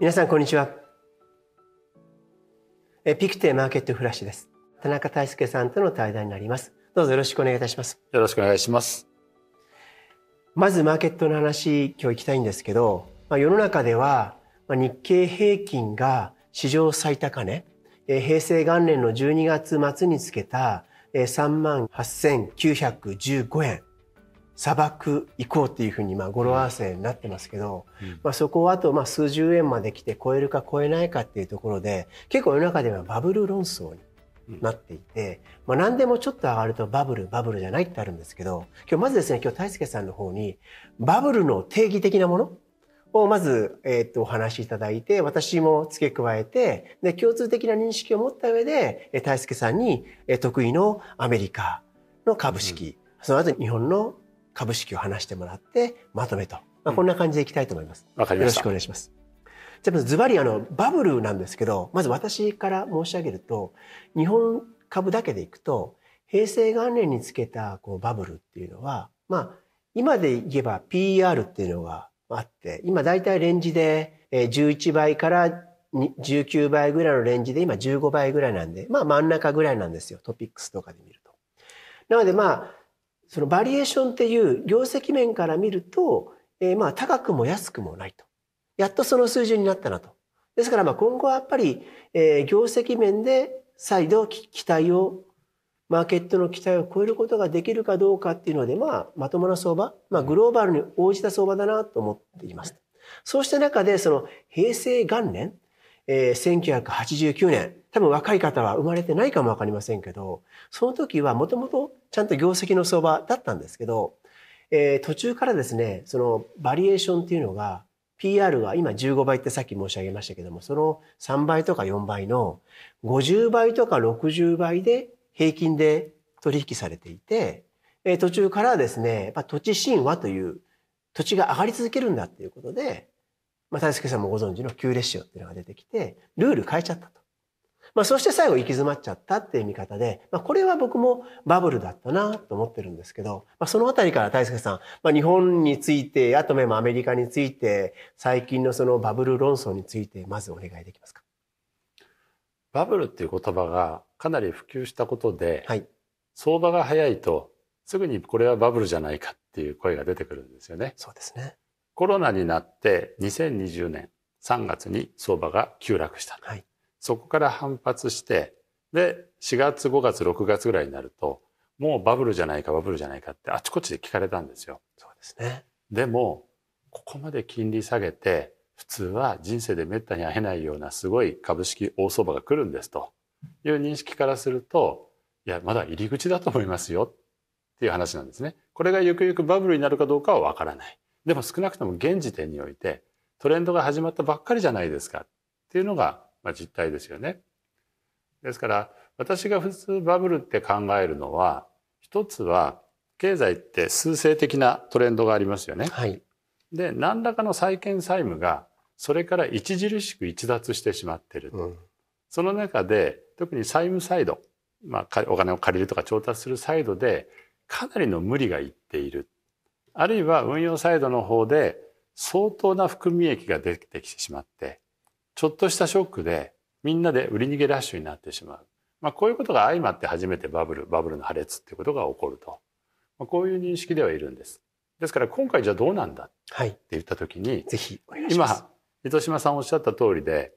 皆さんこんにちは。えピクテマーケットフラッシュです。田中大輔さんとの対談になります。どうぞよろしくお願いいたします。よろしくお願いします。まずマーケットの話今日行きたいんですけど、まあ、世の中では日経平均が史上最高値平成元年の12月末につけた3万8915円砂漠行こうっていうふうにまあ語呂合わせになってますけど、うん、まあ、そこをあとまあ数十円まで来て超えるか超えないかっていうところで結構世の中ではバブル論争になっていて、まあ、何でもちょっと上がるとバブルバブルじゃないってあるんですけど今日まずですね今日大輔さんの方にバブルの定義的なものをまず、えー、っとお話しいただいて私も付け加えてで共通的な認識を持った上で大輔さんに得意のアメリカの株式、うん、その後日本の株式を話してもらってまとめと、まあ、こんな感じでいきたいと思います。わ、うん、かりました。よろしくお願いします。じゃあズバリあのバブルなんですけどまず私から申し上げると日本株だけでいくと平成元年につけたこうバブルっていうのはまあ今で言えば PR っていうのがあって今大体レンジで11倍から19倍ぐらいのレンジで今15倍ぐらいなんでまあ真ん中ぐらいなんですよトピックスとかで見ると。なのでまあそのバリエーションっていう業績面から見ると、えー、まあ高くも安くもないと。やっとその水準になったなと。ですからまあ今後はやっぱり、えー、業績面で再度期待を、マーケットの期待を超えることができるかどうかっていうので、まあまともな相場、まあグローバルに応じた相場だなと思っています。そうした中でその平成元年、えー、1989年、多分若い方は生まれてないかもわかりませんけど、その時はもともとちゃんと業績の相場だったんですけど、えー、途中からですね、そのバリエーションっていうのが、PR が今15倍ってさっき申し上げましたけども、その3倍とか4倍の50倍とか60倍で平均で取引されていて、えー、途中からですね、まあ、土地神話という土地が上がり続けるんだっていうことで、まあ、大輔さんもご存知の旧レシオっていうのが出てきて、ルール変えちゃったと。まあ、そして最後行き詰まっちゃったっていう見方で、まあ、これは僕もバブルだったなと思ってるんですけど、まあ、そのあたりから大輔さん、まあ、日本について、あともアメリカについて、最近のそのバブル論争について、まずお願いできますか？バブルっていう言葉がかなり普及したことで、はい、相場が早いと、すぐにこれはバブルじゃないかっていう声が出てくるんですよね。そうですね。コロナになって2020年3月に相場が急落した。はい、そこから反発して、で、4月、5月、6月ぐらいになると、もうバブルじゃないか、バブルじゃないかってあちこちで聞かれたんですよ。そうですね。でも、ここまで金利下げて、普通は人生でめったに会えないようなすごい株式大相場が来るんですという認識からすると、いや、まだ入り口だと思いますよっていう話なんですね。これがゆくゆくバブルになるかどうかはわからない。でも少なくとも現時点においてトレンドが始まったばっかりじゃないですかっていうのがまあ、実態ですよね。ですから私が普通バブルって考えるのは一つは経済って数勢的なトレンドがありますよね。はい、で何らかの債券債務がそれから著しく逸脱してしまってる。うん、その中で特に債務サイド、まあ、お金を借りるとか調達するサイドでかなりの無理がいっている。あるいは運用サイドの方で相当な含み益が出てきてしまってちょっとしたショックでみんなで売り逃げラッシュになってしまう。まあ、こういうことが相まって初めてバブル、バブルの破裂っていうことが起こると。まあ、こういう認識ではいるんです。ですから今回じゃあどうなんだって言ったときに、はい、ぜひ。今、糸島さんおっしゃった通りで、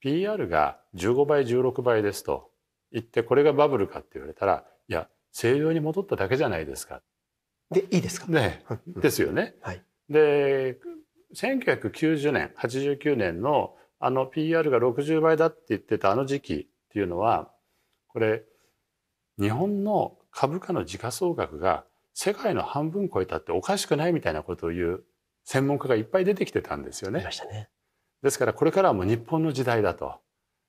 PR が15倍、16倍ですと言ってこれがバブルかって言われたら、いや、正常に戻っただけじゃないですか。で、いいですか？ね。ですよね。はい。で、1990年、89年のあの PR が60倍だって言ってたあの時期っていうのはこれ日本の株価の時価総額が世界の半分超えたっておかしくないみたいなことを言う専門家がいっぱい出てきてたんですよね。ねですからこれからはもう日本の時代だと。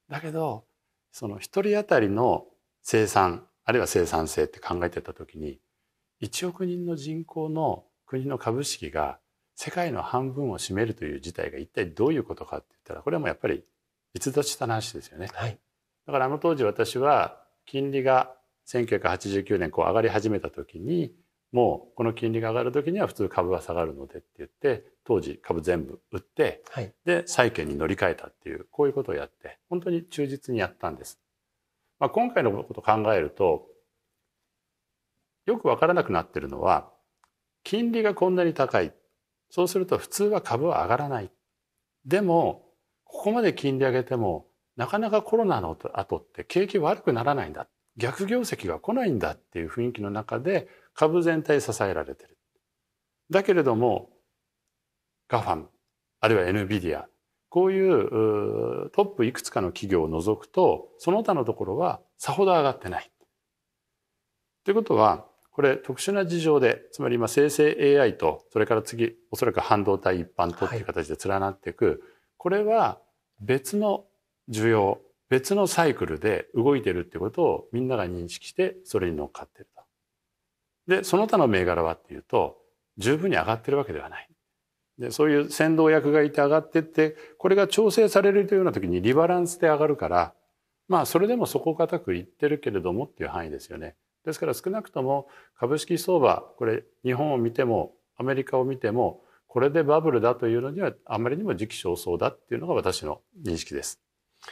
だけどその一人当たりの生産あるいは生産性って考えてた時に1億人の人口の国の株式が世界の半分を占めるという事態が一体どういうことかって言ったらこれはもうやっぱり逸脱した話ですよね。はい、だからあの当時私は金利が1989年こう上がり始めた時にもうこの金利が上がる時には普通株は下がるのでって言って当時株全部売ってはい。で債券に乗り換えたっていうこういうことをやって本当に忠実にやったんです。まあ、今回のことを考えるとよくわからなくなってるのは金利がこんなに高いそうすると普通は株は上がらないでもここまで金利上げてもなかなかコロナの後って景気悪くならないんだ逆業績が来ないんだっていう雰囲気の中で株全体支えられてる。だけれどもガファムあるいは NVIDIA こういうトップいくつかの企業を除くとその他のところはさほど上がってない。ということはこれ特殊な事情でつまり今生成 AI とそれから次おそらく半導体一般とっていう形で連なっていく、これは別の需要別のサイクルで動いてるってことをみんなが認識してそれに乗っかってると。でその他の銘柄はっていうと十分に上がってるわけではない。でそういう先導役がいて上がってってこれが調整されるというような時にリバランスで上がるからまあそれでも底堅くいってるけれどもっていう範囲ですよね。ですから少なくとも株式相場これ日本を見てもアメリカを見てもこれでバブルだというのにはあまりにも時期尚早だっていうのが私の認識です。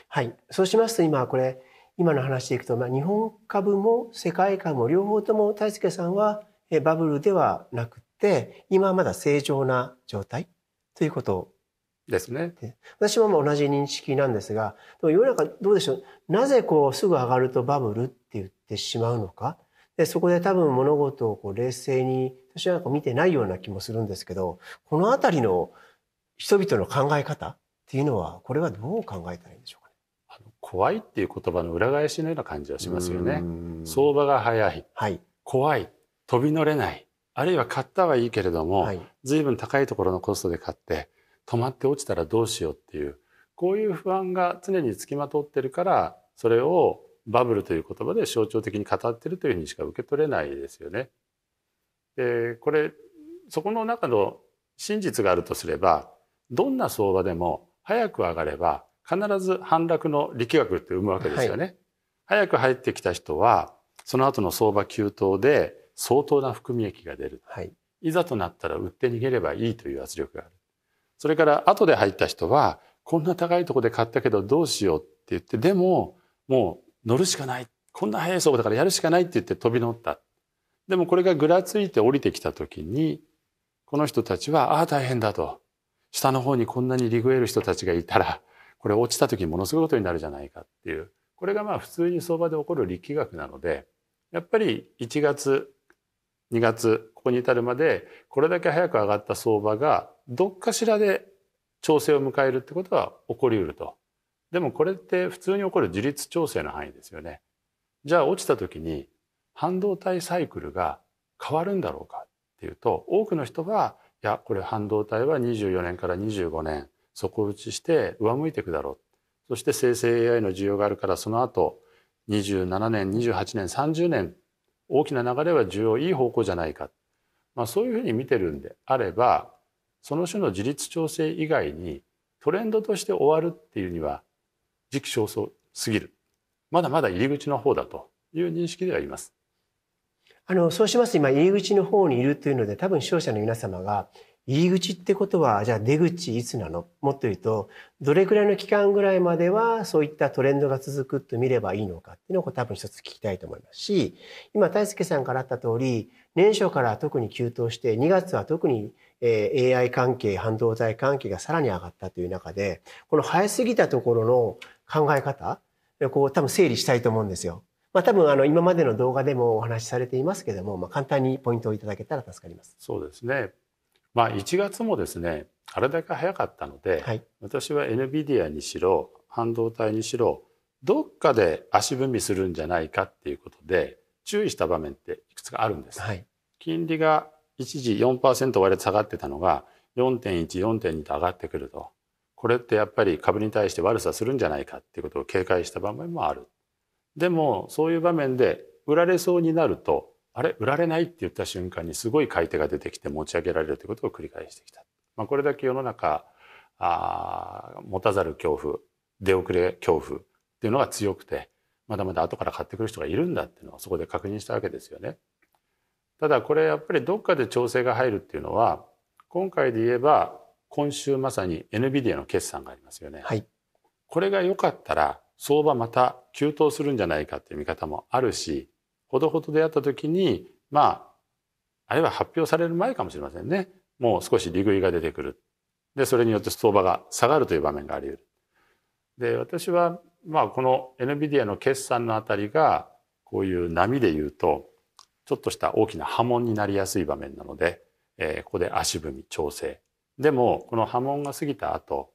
はい。そうしますと今これ、今の話でいくと、まあ、日本株も世界株も両方とも大輔さんはえバブルではなくて、今はまだ正常な状態？ということですね。で私もまあ同じ認識なんですが、でも世の中どうでしょう？なぜこうすぐ上がるとバブルって言ってしまうのか？でそこで多分物事をこう冷静に私は見てないような気もするんですけど、このあたりの人々の考え方っていうのは、これはどう考えたらいいんでしょうかね？あの怖いっていう言葉の裏返しのような感じはしますよね。ね相場が早い、はい。怖い、飛び乗れない、あるいは買ったはいいけれども、はい。随分高いところのコストで買って止まって落ちたらどうしようっていうこういう不安が常につきまとってるからそれをバブルという言葉で象徴的に語ってるというふうにしか受け取れないですよね。でこれそこの中の真実があるとすればどんな相場でも早く上がれば必ず反落の力学って生むわけですよね。早く入ってきた人はその後の相場急騰で相当な含み益が出る。はい。いざとなったら売って逃げればいいという圧力がある。それから後で入った人は、こんな高いところで買ったけどどうしようって言って、でももう乗るしかない。こんな速い相場だからやるしかないって言って飛び乗った。でもこれがぐらついて降りてきた時に、この人たちは、ああ大変だと。下の方にこんなにリグえる人たちがいたら、これ落ちた時にものすごいことになるじゃないかっていう。これがまあ普通に相場で起こる力学なので、やっぱり1月、2月、ここに至るまで、これだけ早く上がった相場が、どっかしらで調整を迎えるってことは起こりうると。でもこれって普通に起こる自律調整の範囲ですよね。じゃあ落ちた時に半導体サイクルが変わるんだろうかっていうと、多くの人は、いや、これ半導体は24年から25年、底打ちして上向いていくだろう。そして生成 AI の需要があるから、その後、27年、28年、30年、大きな流れは需要いい方向じゃないか。まあそういうふうに見てるんであれば、その種の自律調整以外にトレンドとして終わるっていうには時期尚早すぎる。まだまだ入り口の方だという認識ではいます。あの、そうしますと今入り口の方にいるというので多分視聴者の皆様が入り口ってことはじゃあ出口いつなの？もっと言うとどれくらいの期間ぐらいまではそういったトレンドが続くと見ればいいのかっていうのを多分一つ聞きたいと思いますし今大輔さんからあった通り年初から特に急騰して2月は特にえー AI 関係半導体関係がさらに上がったという中でこの早すぎたところの考え方こう多分整理したいと思うんですよ。まあ多分あの今までの動画でもお話しされていますけれども、まあ簡単にポイントをいただけたら助かります。そうですね。まあ1月もですね、あれだけ早かったので、はい。私は NVIDIA にしろ、半導体にしろ、どっかで足踏みするんじゃないかっていうことで、注意した場面っていくつかあるんです。はい。金利が一時4%割れ下がってたのが、4.1、4.2と上がってくると。これってやっぱり株に対して悪さするんじゃないかっていうことを警戒した場面もある。でも、そういう場面で売られそうになると、あれ？売られないって言った瞬間にすごい買い手が出てきて持ち上げられるということを繰り返してきた。まあ、これだけ世の中、あ持たざる恐怖、出遅れ恐怖っていうのが強くて、まだまだ後から買ってくる人がいるんだっていうのをそこで確認したわけですよね。ただこれやっぱりどっかで調整が入るっていうのは今回で言えば今週まさに NVIDIA の決算がありますよね。はい。これが良かったら相場また急騰するんじゃないかっていう見方もあるしほどほどであった時にまああるいは発表される前かもしれませんねもう少し利食いが出てくるでそれによって相場が下がるという場面があり得る。で私はまあこの NVIDIA の決算のあたりがこういう波で言うとちょっとした大きな波紋になりやすい場面なので、えー、ここで足踏み調整でもこの波紋が過ぎた後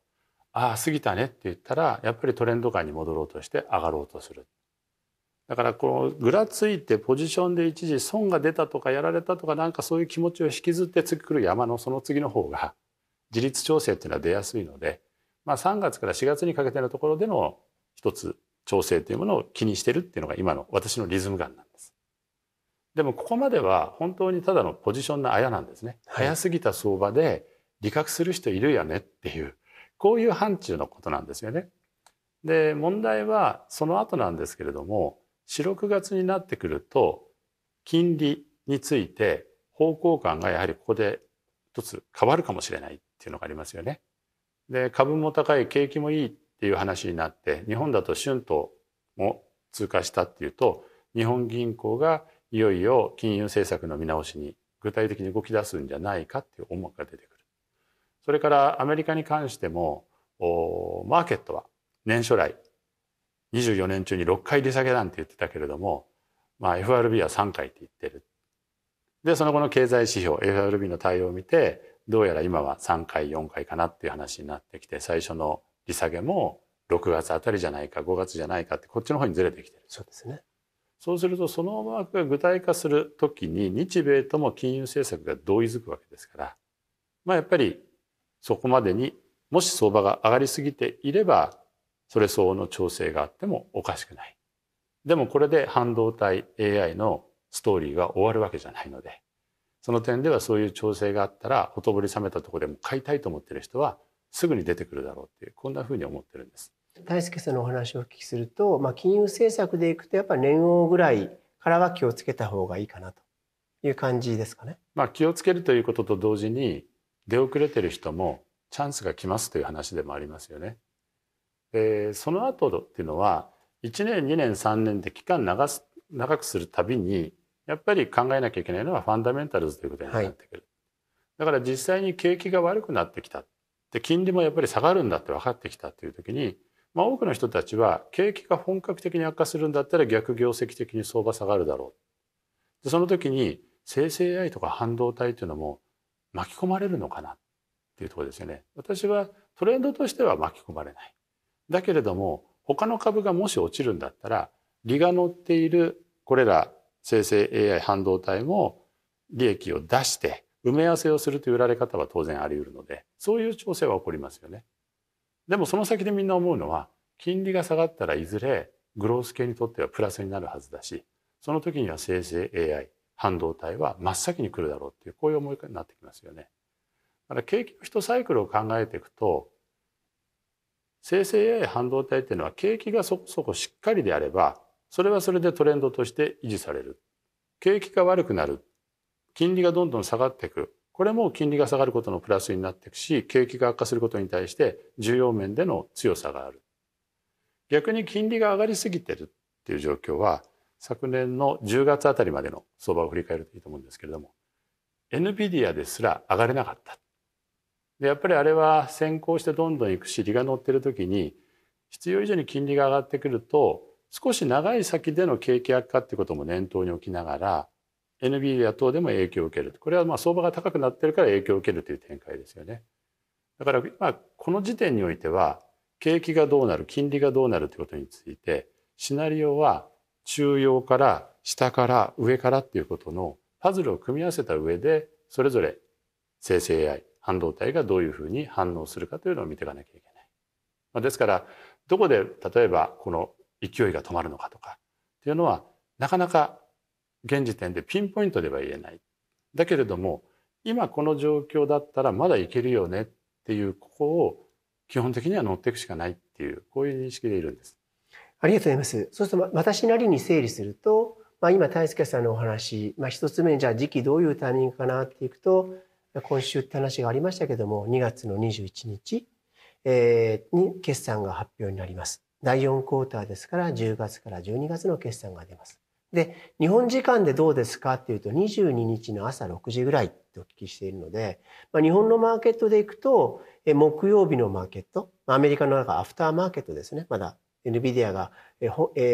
ああ過ぎたねって言ったらやっぱりトレンド感に戻ろうとして上がろうとするだからこのぐらついてポジションで一時損が出たとかやられたとかなんかそういう気持ちを引きずって次来る山のその次の方が自律調整っていうのは出やすいので、まあ、3月から4月にかけてのところでの一つ調整というものを気にしてるっていうのが今の私のリズム感なんです。でもここまでは本当にただのポジションのあやなんですね。早すぎた相場で利確する人いるよねっていうこういう範疇のことなんですよね。で問題はその後なんですけれども46月になってくると金利について方向感がやはりここで一つ変わるかもしれないっていうのがありますよね。で株も高い景気もいいっていう話になって日本だと春闘も通過したっていうと日本銀行がいよいよ金融政策の見直しに具体的に動き出すんじゃないかっていう思いが出てくる。それからアメリカに関してもマーケットは年初来24年中に6回利下げなんて言ってたけれども、まあ、FRB は3回って言ってる。でその後の経済指標 FRB の対応を見てどうやら今は3回4回かなっていう話になってきて最初の利下げも6月あたりじゃないか5月じゃないかってこっちの方にずれてきてる。そうですね。そうするとその思惑が具体化するときに日米とも金融政策が同意づくわけですからまあやっぱりそこまでにもし相場が上がりすぎていればそれ相応の調整があってもおかしくない。でもこれで半導体 AI のストーリーが終わるわけじゃないのでその点ではそういう調整があったらほとぼり冷めたところでも買いたいと思ってる人はすぐに出てくるだろうっていうこんなふうに思ってるんです。大輔さんのお話をお聞きすると、まあ、金融政策でいくとやっぱり年王ぐらいからは気をつけた方がいいかなという感じですかね。まあ、気をつけるということと同時に出遅れてる人もチャンスが来ますという話でもありますよね。でその後っていうのは1年2年3年で期間長す長くするたびにやっぱり考えなきゃいけないのはファンダメンタルズということになってくる。はい、だから実際に景気が悪くなってきたで金利もやっぱり下がるんだって分かってきたという時に、まあ、多くの人たちは景気が本格的に悪化するんだったら逆業績的に相場下がるだろうでその時に生成 AI とか半導体というのも巻き込まれるのかなっていうところですよね。私はトレンドとしては巻き込まれない。だけれども他の株がもし落ちるんだったら利が乗っているこれら生成 AI 半導体も利益を出して埋め合わせをするという売られ方は当然あり得るのでそういう調整は起こりますよね。でもその先でみんな思うのは金利が下がったらいずれグロース系にとってはプラスになるはずだしその時には生成 AI 半導体は真っ先に来るだろうっていうこういう思いになってきますよね。だから景気の一サイクルを考えていくと生成 AI 半導体っていうのは景気がそこそこしっかりであればそれはそれでトレンドとして維持される。景気が悪くなる。金利がどんどん下がっていく。これも金利が下がることのプラスになっていくし、景気が悪化することに対して重要面での強さがある。逆に金利が上がりすぎてるっていう状況は、昨年の10月あたりまでの相場を振り返るといいと思うんですけれども、NVIDIA ですら上がれなかった。でやっぱりあれは先行してどんどんいくし利が乗ってる時に必要以上に金利が上がってくると少し長い先での景気悪化っていうことも念頭に置きながら NVIDIA 等でも影響を受けるこれはまあ相場が高くなってるから影響を受けるという展開ですよね。だから今この時点においては景気がどうなる金利がどうなるということについてシナリオは中央から下から上からっていうことのパズルを組み合わせた上でそれぞれ生成 AI 半導体がどういうふうに反応するかというのを見ていかなきゃいけない。ですからどこで例えばこの勢いが止まるのかとかっていうのはなかなか現時点でピンポイントでは言えない。だけれども今この状況だったらまだいけるよねっていうここを基本的には乗っていくしかないっていうこういう認識でいるんです。ありがとうございます。そうすると私なりに整理するとまあ、今大輔さんのお話、まあ、一つ目にじゃあ時期どういうタイミングかなっていくと今週って話がありましたけども2月の21日、えー、に決算が発表になります。第4クォーターですから10月から12月の決算が出ます。で、日本時間でどうですかっていうと22日の朝6時ぐらいってお聞きしているので、まあ、日本のマーケットでいくと、木曜日のマーケット、アメリカの中アフターマーケットですね。まだ NVIDIA が、え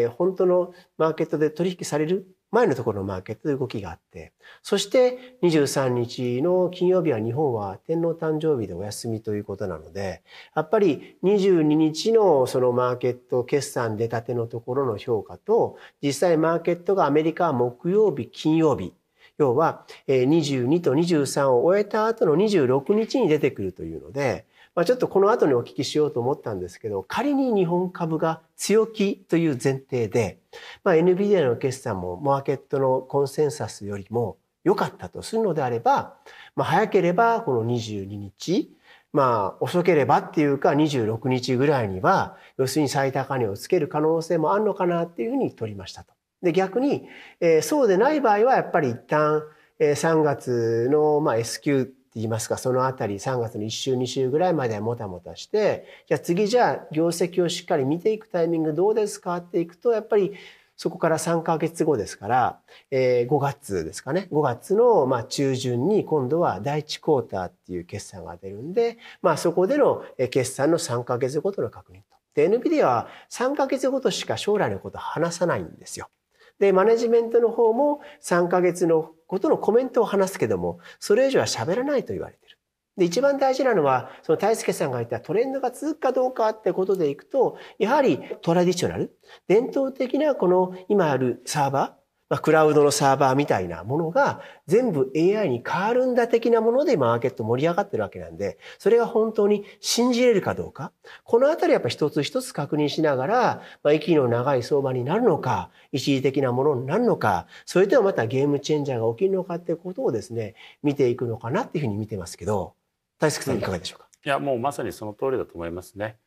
ー、本当のマーケットで取引される前のところのマーケットで動きがあって、そして23日の金曜日は日本は天皇誕生日でお休みということなので、やっぱり22日のそのマーケット決算出たてのところの評価と、実際マーケットがアメリカは木曜日、金曜日、要は22と23を終えた後の26日に出てくるというので、まあ、ちょっとこの後にお聞きしようと思ったんですけど、仮に日本株が強気という前提で、まあ、NVIDIA の決算もマーケットのコンセンサスよりも良かったとするのであれば、まあ、早ければこの22日、まあ、遅ければっていうか26日ぐらいには、要するに最高値をつける可能性もあるのかなっていうふうに取りましたと。で、逆に、えー、そうでない場合はやっぱり一旦、えー、3月の、S q 言いますか、そのあたり3月の1週2週ぐらいまではもたもたして、じゃあ次じゃあ業績をしっかり見ていくタイミングどうですかっていくと、やっぱりそこから3ヶ月後ですから、えー、5月ですかね。5月のまあ中旬に今度は第1クォーターっていう決算が出るんで、まあそこでの決算の3ヶ月ごとの確認と。で、NVIDIA は3ヶ月ごとしか将来のこと話さないんですよ。で、マネジメントの方も3ヶ月のことのコメントを話すけども、それ以上は喋らないと言われてる。で、一番大事なのは、その大輔さんが言ったトレンドが続くかどうかってことでいくと、やはりトラディショナル、伝統的なこの今あるサーバー、まあ、クラウドのサーバーみたいなものが全部 AI に変わるんだ的なものでマーケット盛り上がってるわけなんで、それが本当に信じれるかどうか。このあたりやっぱ一つ一つ確認しながら、まあ、息の長い相場になるのか、一時的なものになるのか、それとはまたゲームチェンジャーが起きるのかっていうことをですね、見ていくのかなっていうふうに見てますけど、大輔さんいかがでしょうか、いや、もうまさにその通りだと思いますね。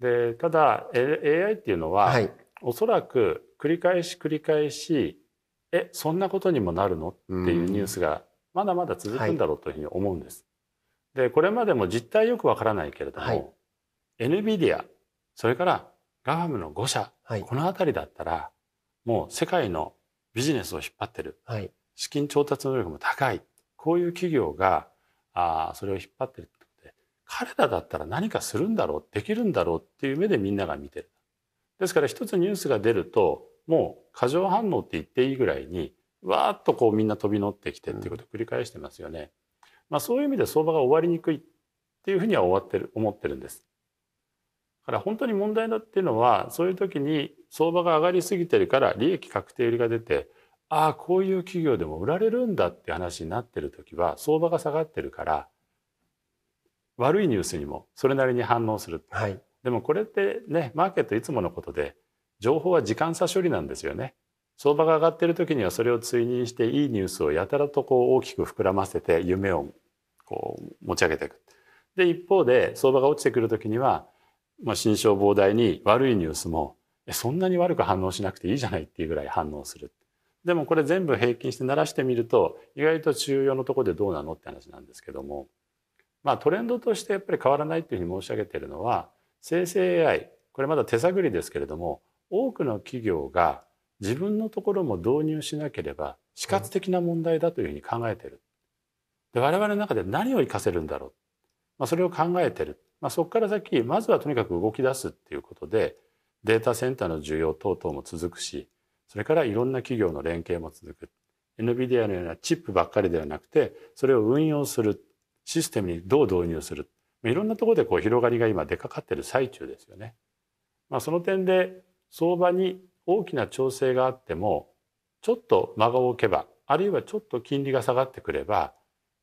で、ただ AI っていうのは、はい、おそらく繰り返し繰り返しえそんなことにもなるの？っていうニュースがまだまだ続くんだろうというふうに思うんです。はい、でこれまでも実態よくわからないけれども、はい、NVIDIA それからガファムの5社、はい、この辺りだったらもう世界のビジネスを引っ張ってる、はい、資金調達能力も高い。こういう企業があそれを引っ張ってるってことで彼らだったら何かするんだろう？できるんだろう？っていう目でみんなが見てる。ですから一つニュースが出るともう過剰反応って言っていいぐらいにわーっとこうみんな飛び乗ってきてっていうことを繰り返してますよね。まあ、そういう意味で相場が終わりにくいっていうふうには終わってる思ってるんです。だから本当に問題だっていうのはそういう時に相場が上がりすぎてるから利益確定売りが出てああこういう企業でも売られるんだって話になってる時は相場が下がってるから悪いニュースにもそれなりに反応する。はい、でもこれってねマーケットいつものことで情報は時間差処理なんですよね。相場が上がっている時にはそれを追認していいニュースをやたらとこう大きく膨らませて夢をこう持ち上げていく。で一方で相場が落ちてくる時には、まあ、心象膨大に悪いニュースもそんなに悪く反応しなくていいじゃないっていうぐらい反応する。でもこれ全部平均して鳴らしてみると意外と中央のところでどうなのって話なんですけどもまあトレンドとしてやっぱり変わらないっていうふうに申し上げているのは生成 AI これまだ手探りですけれども多くの企業が自分のところも導入しなければ死活的な問題だというふうに考えている。で我々の中で何を活かせるんだろう、まあ、それを考えてる、まあ、そこから先まずはとにかく動き出すっていうことでデータセンターの需要等々も続くしそれからいろんな企業の連携も続く。NVIDIA のようなチップばっかりではなくてそれを運用する。システムにどう導入する。いろんなところでこう広がりが今出かかってる最中ですよね。まあ、その点で相場に大きな調整があってもちょっと間が置けばあるいはちょっと金利が下がってくれば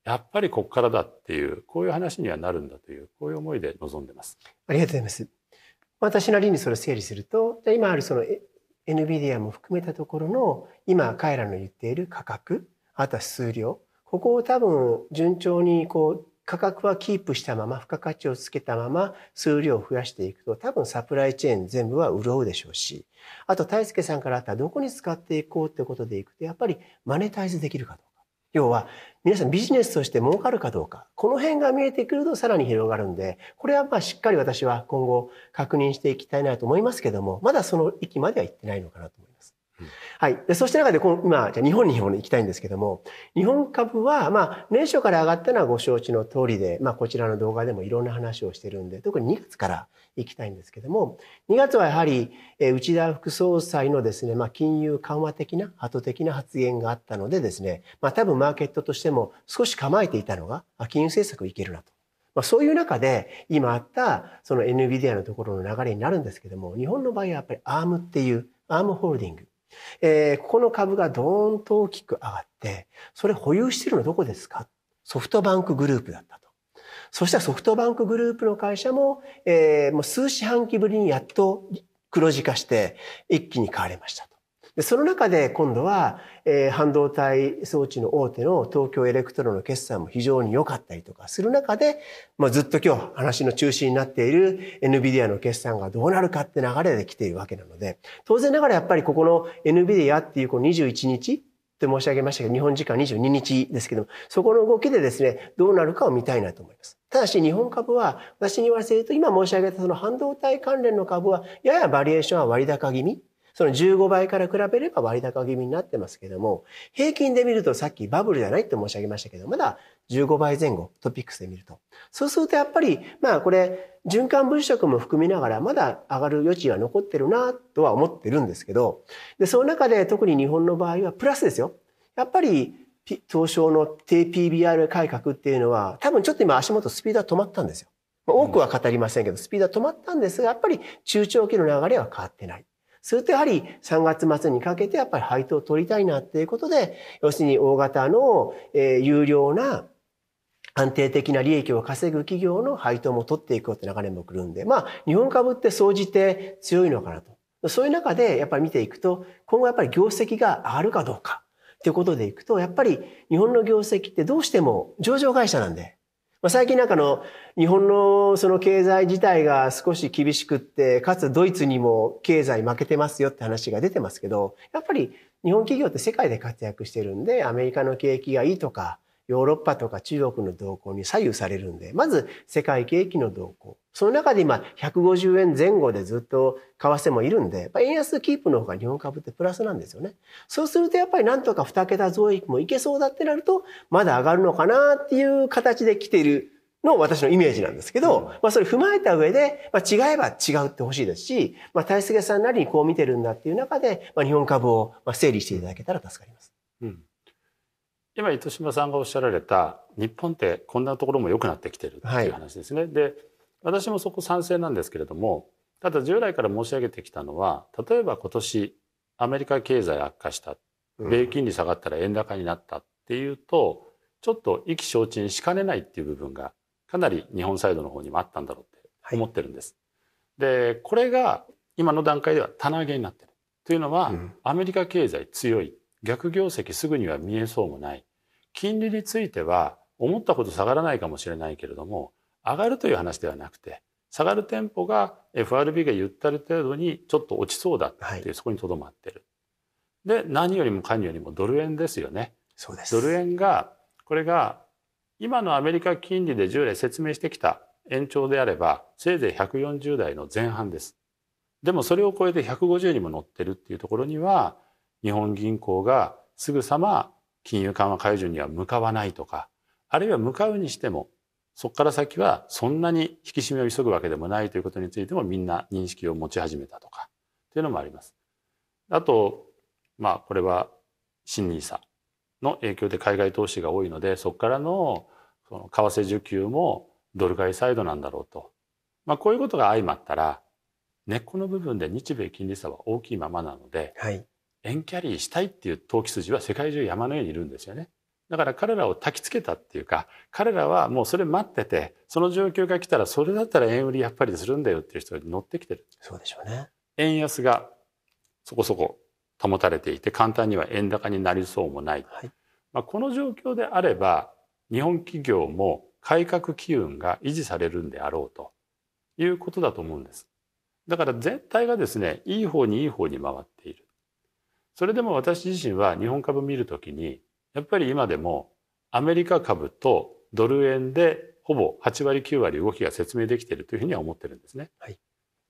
やっぱりここからだっていうこういう話にはなるんだというこういう思いで臨んでます。ありがとうございます。私なりにそれを整理すると今あるその NVIDIA も含めたところの今彼らの言っている価格あとは数量ここを多分順調にこう価格はキープしたまま、付加価値をつけたまま、数量を増やしていくと、多分サプライチェーン全部は潤うでしょうし、あと、大輔さんからあったどこに使っていこうってことでいくと、やっぱりマネタイズできるかどうか。要は、皆さんビジネスとして儲かるかどうか。この辺が見えてくるとさらに広がるんで、これはまあしっかり私は今後確認していきたいなと思いますけども、まだその域までは行ってないのかなと思います。はい。で、そして中で、今、じゃ日本に行きたいんですけども、日本株は、まあ、年初から上がったのはご承知の通りで、まあ、こちらの動画でもいろんな話をしてるんで、特に2月から行きたいんですけども、2月はやはり、え内田副総裁のですね、まあ、金融緩和的な、後的な発言があったのでですね、まあ、多分マーケットとしても少し構えていたのが、金融政策いけるなと。まあ、そういう中で、今あったその NVIDIA のところの流れになるんですけども、日本の場合はやっぱり ARM っていう、ARM ホールディング。えー、ここの株がドーンと大きく上がって、それ保有してるのどこですか？ソフトバンクグループだったと。そしたらソフトバンクグループの会社も、えー、もう数四半期ぶりにやっと黒字化して一気に買われました。でその中で今度は、えー、半導体装置の大手の東京エレクトロの決算も非常に良かったりとかする中で、まあ、ずっと今日話の中心になっている NVIDIA の決算がどうなるかって流れで来ているわけなので、当然ながらやっぱりここの NVIDIA っていうこの21日って申し上げましたけど、日本時間22日ですけども、そこの動きでですね、どうなるかを見たいなと思います。ただし日本株は私に言わせると今申し上げたその半導体関連の株はややバリエーションは割高気味。その15倍から比べれば割高気味になってますけども、平均で見るとさっきバブルじゃないって申し上げましたけど、まだ15倍前後、トピックスで見ると。そうするとやっぱり、まあこれ、循環物色も含みながらまだ上がる余地は残ってるなとは思ってるんですけど、で、その中で特に日本の場合はプラスですよ。やっぱり、東証の低 PBR 改革っていうのは、多分ちょっと今足元スピードは止まったんですよ。多くは語りませんけど、スピードは止まったんですが、やっぱり中長期の流れは変わってない。するとやはり3月末にかけてやっぱり配当を取りたいなっていうことで、要するに大型の、えー、有料な安定的な利益を稼ぐ企業の配当も取っていこうって流れも来るんで、まあ日本株って総じて強いのかなと。そういう中でやっぱり見ていくと、今後やっぱり業績が上がるかどうかっていうことでいくと、やっぱり日本の業績ってどうしても上場会社なんで、まあ、最近なんかの日本のその経済自体が少し厳しくって、かつドイツにも経済負けてますよって話が出てますけど、やっぱり日本企業って世界で活躍してるんで、アメリカの景気がいいとか、ヨーロッパとか中国の動向に左右されるんで、まず世界景気の動向。その中で今、150円前後でずっと為替もいるんで、円安キープの方が日本株ってプラスなんですよね。そうするとやっぱりなんとか2桁増益もいけそうだってなると、まだ上がるのかなっていう形で来ているの私のイメージなんですけど、うん、まあそれ踏まえた上で、まあ違えば違うってほしいですし、まあ大輔さんなりにこう見てるんだっていう中で、まあ日本株を整理していただけたら助かります。うん今糸島さんがおっしゃられた日本ってこんなところも良くなってきてるっていう話ですね。はい、で私もそこ賛成なんですけれどもただ従来から申し上げてきたのは例えば今年アメリカ経済悪化した米金利下がったら円高になったっていうと、ちょっと意気消沈しかねないっていう部分がかなり日本サイドの方にもあったんだろうって思ってるんです。はい、でこれが今の段階では棚上げになってる。というのは、うん、アメリカ経済強い逆業績すぐには見えそうもない。金利については思ったほど下がらないかもしれないけれども、上がるという話ではなくて、下がるテンポが FRB が言ったる程度にちょっと落ちそうだっていう、はい、そこにとどまってる。で、何よりも何よりもドル円ですよね。そうです。ドル円が、これが今のアメリカ金利で従来説明してきた延長であれば、せいぜい140台の前半です。でもそれを超えて150にも乗ってるっていうところには、日本銀行がすぐさま金融緩和解除には向かわないとか、あるいは向かうにしても、そこから先はそんなに引き締めを急ぐわけでもないということについてもみんな認識を持ち始めたとか、っていうのもあります。あと、まあこれは新ニーサの影響で海外投資が多いので、そこからのその為替需給もドル買いサイドなんだろうと。まあこういうことが相まったら、根っこの部分で日米金利差は大きいままなので、はい、円キャリーしたいっていう投機筋は世界中山のようにいるんですよね。だから彼らを焚きつけたっていうか、彼らはもうそれ待ってて、その状況が来たら、それだったら円売りやっぱりするんだよっていう人に乗ってきてる。そうでしょうね。円安がそこそこ保たれていて、簡単には円高になりそうもない。はい、まあ、この状況であれば、日本企業も改革機運が維持されるんであろうということだと思うんです。だから全体がですね、いい方にいい方に回っている。それでも私自身は日本株見るときに、やっぱり今でもアメリカ株とドル円でほぼ8割9割動きが説明できているというふうには思ってるんですね。はい、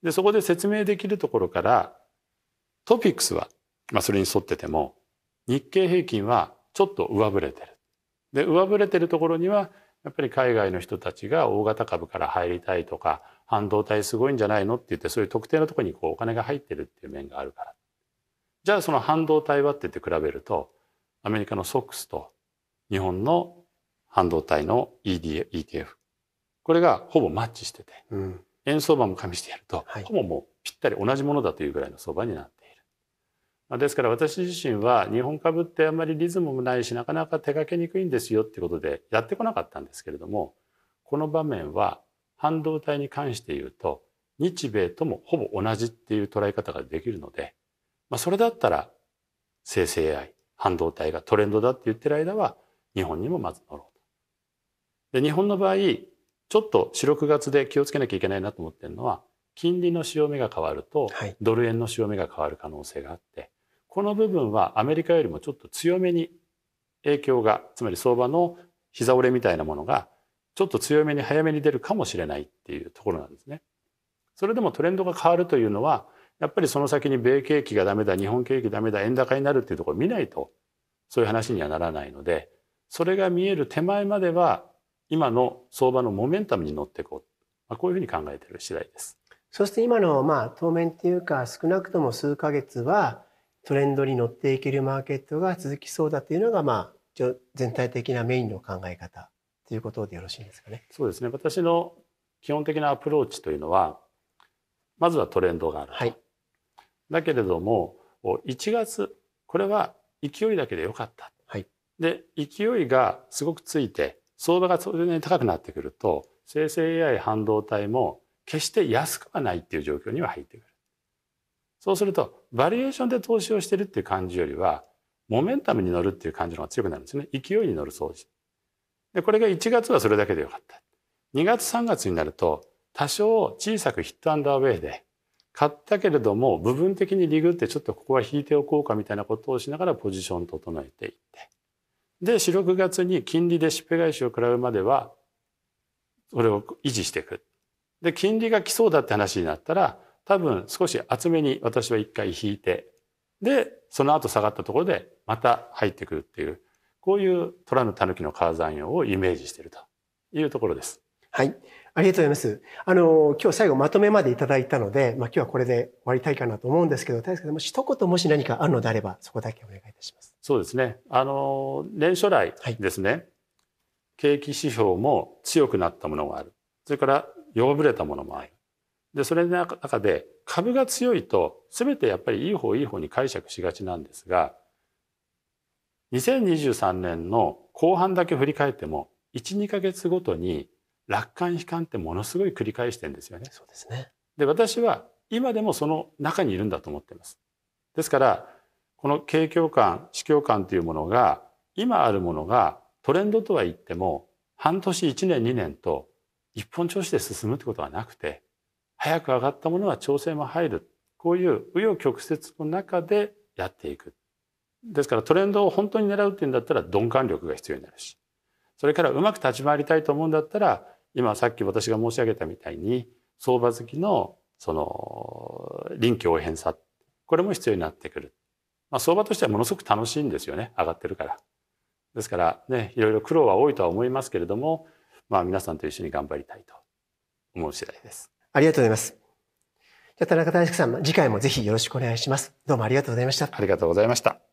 でそこで説明できるところからトピックスは、まあ、それに沿ってても日経平均はちょっと上振れてる。で上振れてるところにはやっぱり海外の人たちが大型株から入りたいとか半導体すごいんじゃないのって言ってそういう特定のところにこうお金が入ってるっていう面があるから。じゃあその半導体はって言って比べるとアメリカの SOX と日本の半導体の ED ETF これがほぼマッチしてて、うん、円相場も加味してやると、はい、ほぼもうぴったり同じものだというぐらいの相場になっている。ですから私自身は日本株ってあんまりリズムもないしなかなか手がけにくいんですよっていうことでやってこなかったんですけれどもこの場面は半導体に関して言うと日米ともほぼ同じっていう捉え方ができるので、まあ、それだったら生成 AI 半導体がトレンドだって言ってる間は日本にもまず乗ろうと。で日本の場合ちょっと4、6月で気をつけなきゃいけないなと思ってるのは、金利の潮目が変わると、ドル円の潮目が変わる可能性があって、この部分はアメリカよりもちょっと強めに影響が、つまり相場の膝折れみたいなものが、ちょっと強めに早めに出るかもしれないっていうところなんですね。それでもトレンドが変わるというのは、やっぱりその先に米景気がダメだ、日本景気ダメだ、円高になるっていうところを見ないと、そういう話にはならないので、それが見える手前までは今の相場のモメンタムに乗っていこう、まあ、こういうふうに考えている次第です。そして今のまあ当面っていうか少なくとも数ヶ月はトレンドに乗っていけるマーケットが続きそうだというのがまあ全体的なメインの考え方ということでよろしいですかね。そうですね。私の基本的なアプローチというのはまずはトレンドがある。はい、だけれども1月これは勢いだけでよかった。はい、で勢いがすごくついて相場がそれなりに高くなってくると生成 AI 半導体も決して安くはないっていう状況には入ってくる。そうするとバリエーションで投資をしてるっていう感じよりはモメンタムに乗るっていう感じの方が強くなるんですね。勢いに乗る掃除。で、これが1月はそれだけでよかった。2月3月になると多少小さくヒットアンダーウェイで買ったけれども部分的にリグってちょっとここは引いておこうかみたいなことをしながらポジション整えていって。で、4、6月に金利でしっぺ返しを食らうまでは、それを維持していく。で、金利が来そうだって話になったら、多分少し厚めに私は一回引いて、で、その後下がったところでまた入ってくるっていう、こういう虎の狸の川山用をイメージしているというところです。はい。ありがとうございます。あの、今日最後まとめまでいただいたので、まあ今日はこれで終わりたいかなと思うんですけど、大輔さんも一言もし何かあるのであれば、そこだけお願いいたします。そうですね。あの、年初来ですね、はい、景気指標も強くなったものがある。それから弱ぶれたものもある。で、それの中で株が強いと、すべてやっぱりいい方いい方に解釈しがちなんですが、2023年の後半だけ振り返っても、1、2ヶ月ごとに楽観悲観ってものすごい繰り返してんですよね。そうですね。で、私は今でもその中にいるんだと思っています。ですから、この景況感、市況感というものが、今あるものがトレンドとは言っても、半年、1年、2年と一本調子で進むってことはなくて、早く上がったものは調整も入る。こういう紆余曲折の中でやっていく。ですからトレンドを本当に狙うっていうんだったら鈍感力が必要になるし、それからうまく立ち回りたいと思うんだったら、今さっき私が申し上げたみたいに、相場好きのその臨機応変さ、これも必要になってくる。まあ、相場としてはものすごく楽しいんですよね。上がってるから。ですからね、いろいろ苦労は多いとは思いますけれども、まあ皆さんと一緒に頑張りたいと思う次第です。ありがとうございます。じゃあ田中大輔さん、次回もぜひよろしくお願いします。どうもありがとうございました。ありがとうございました。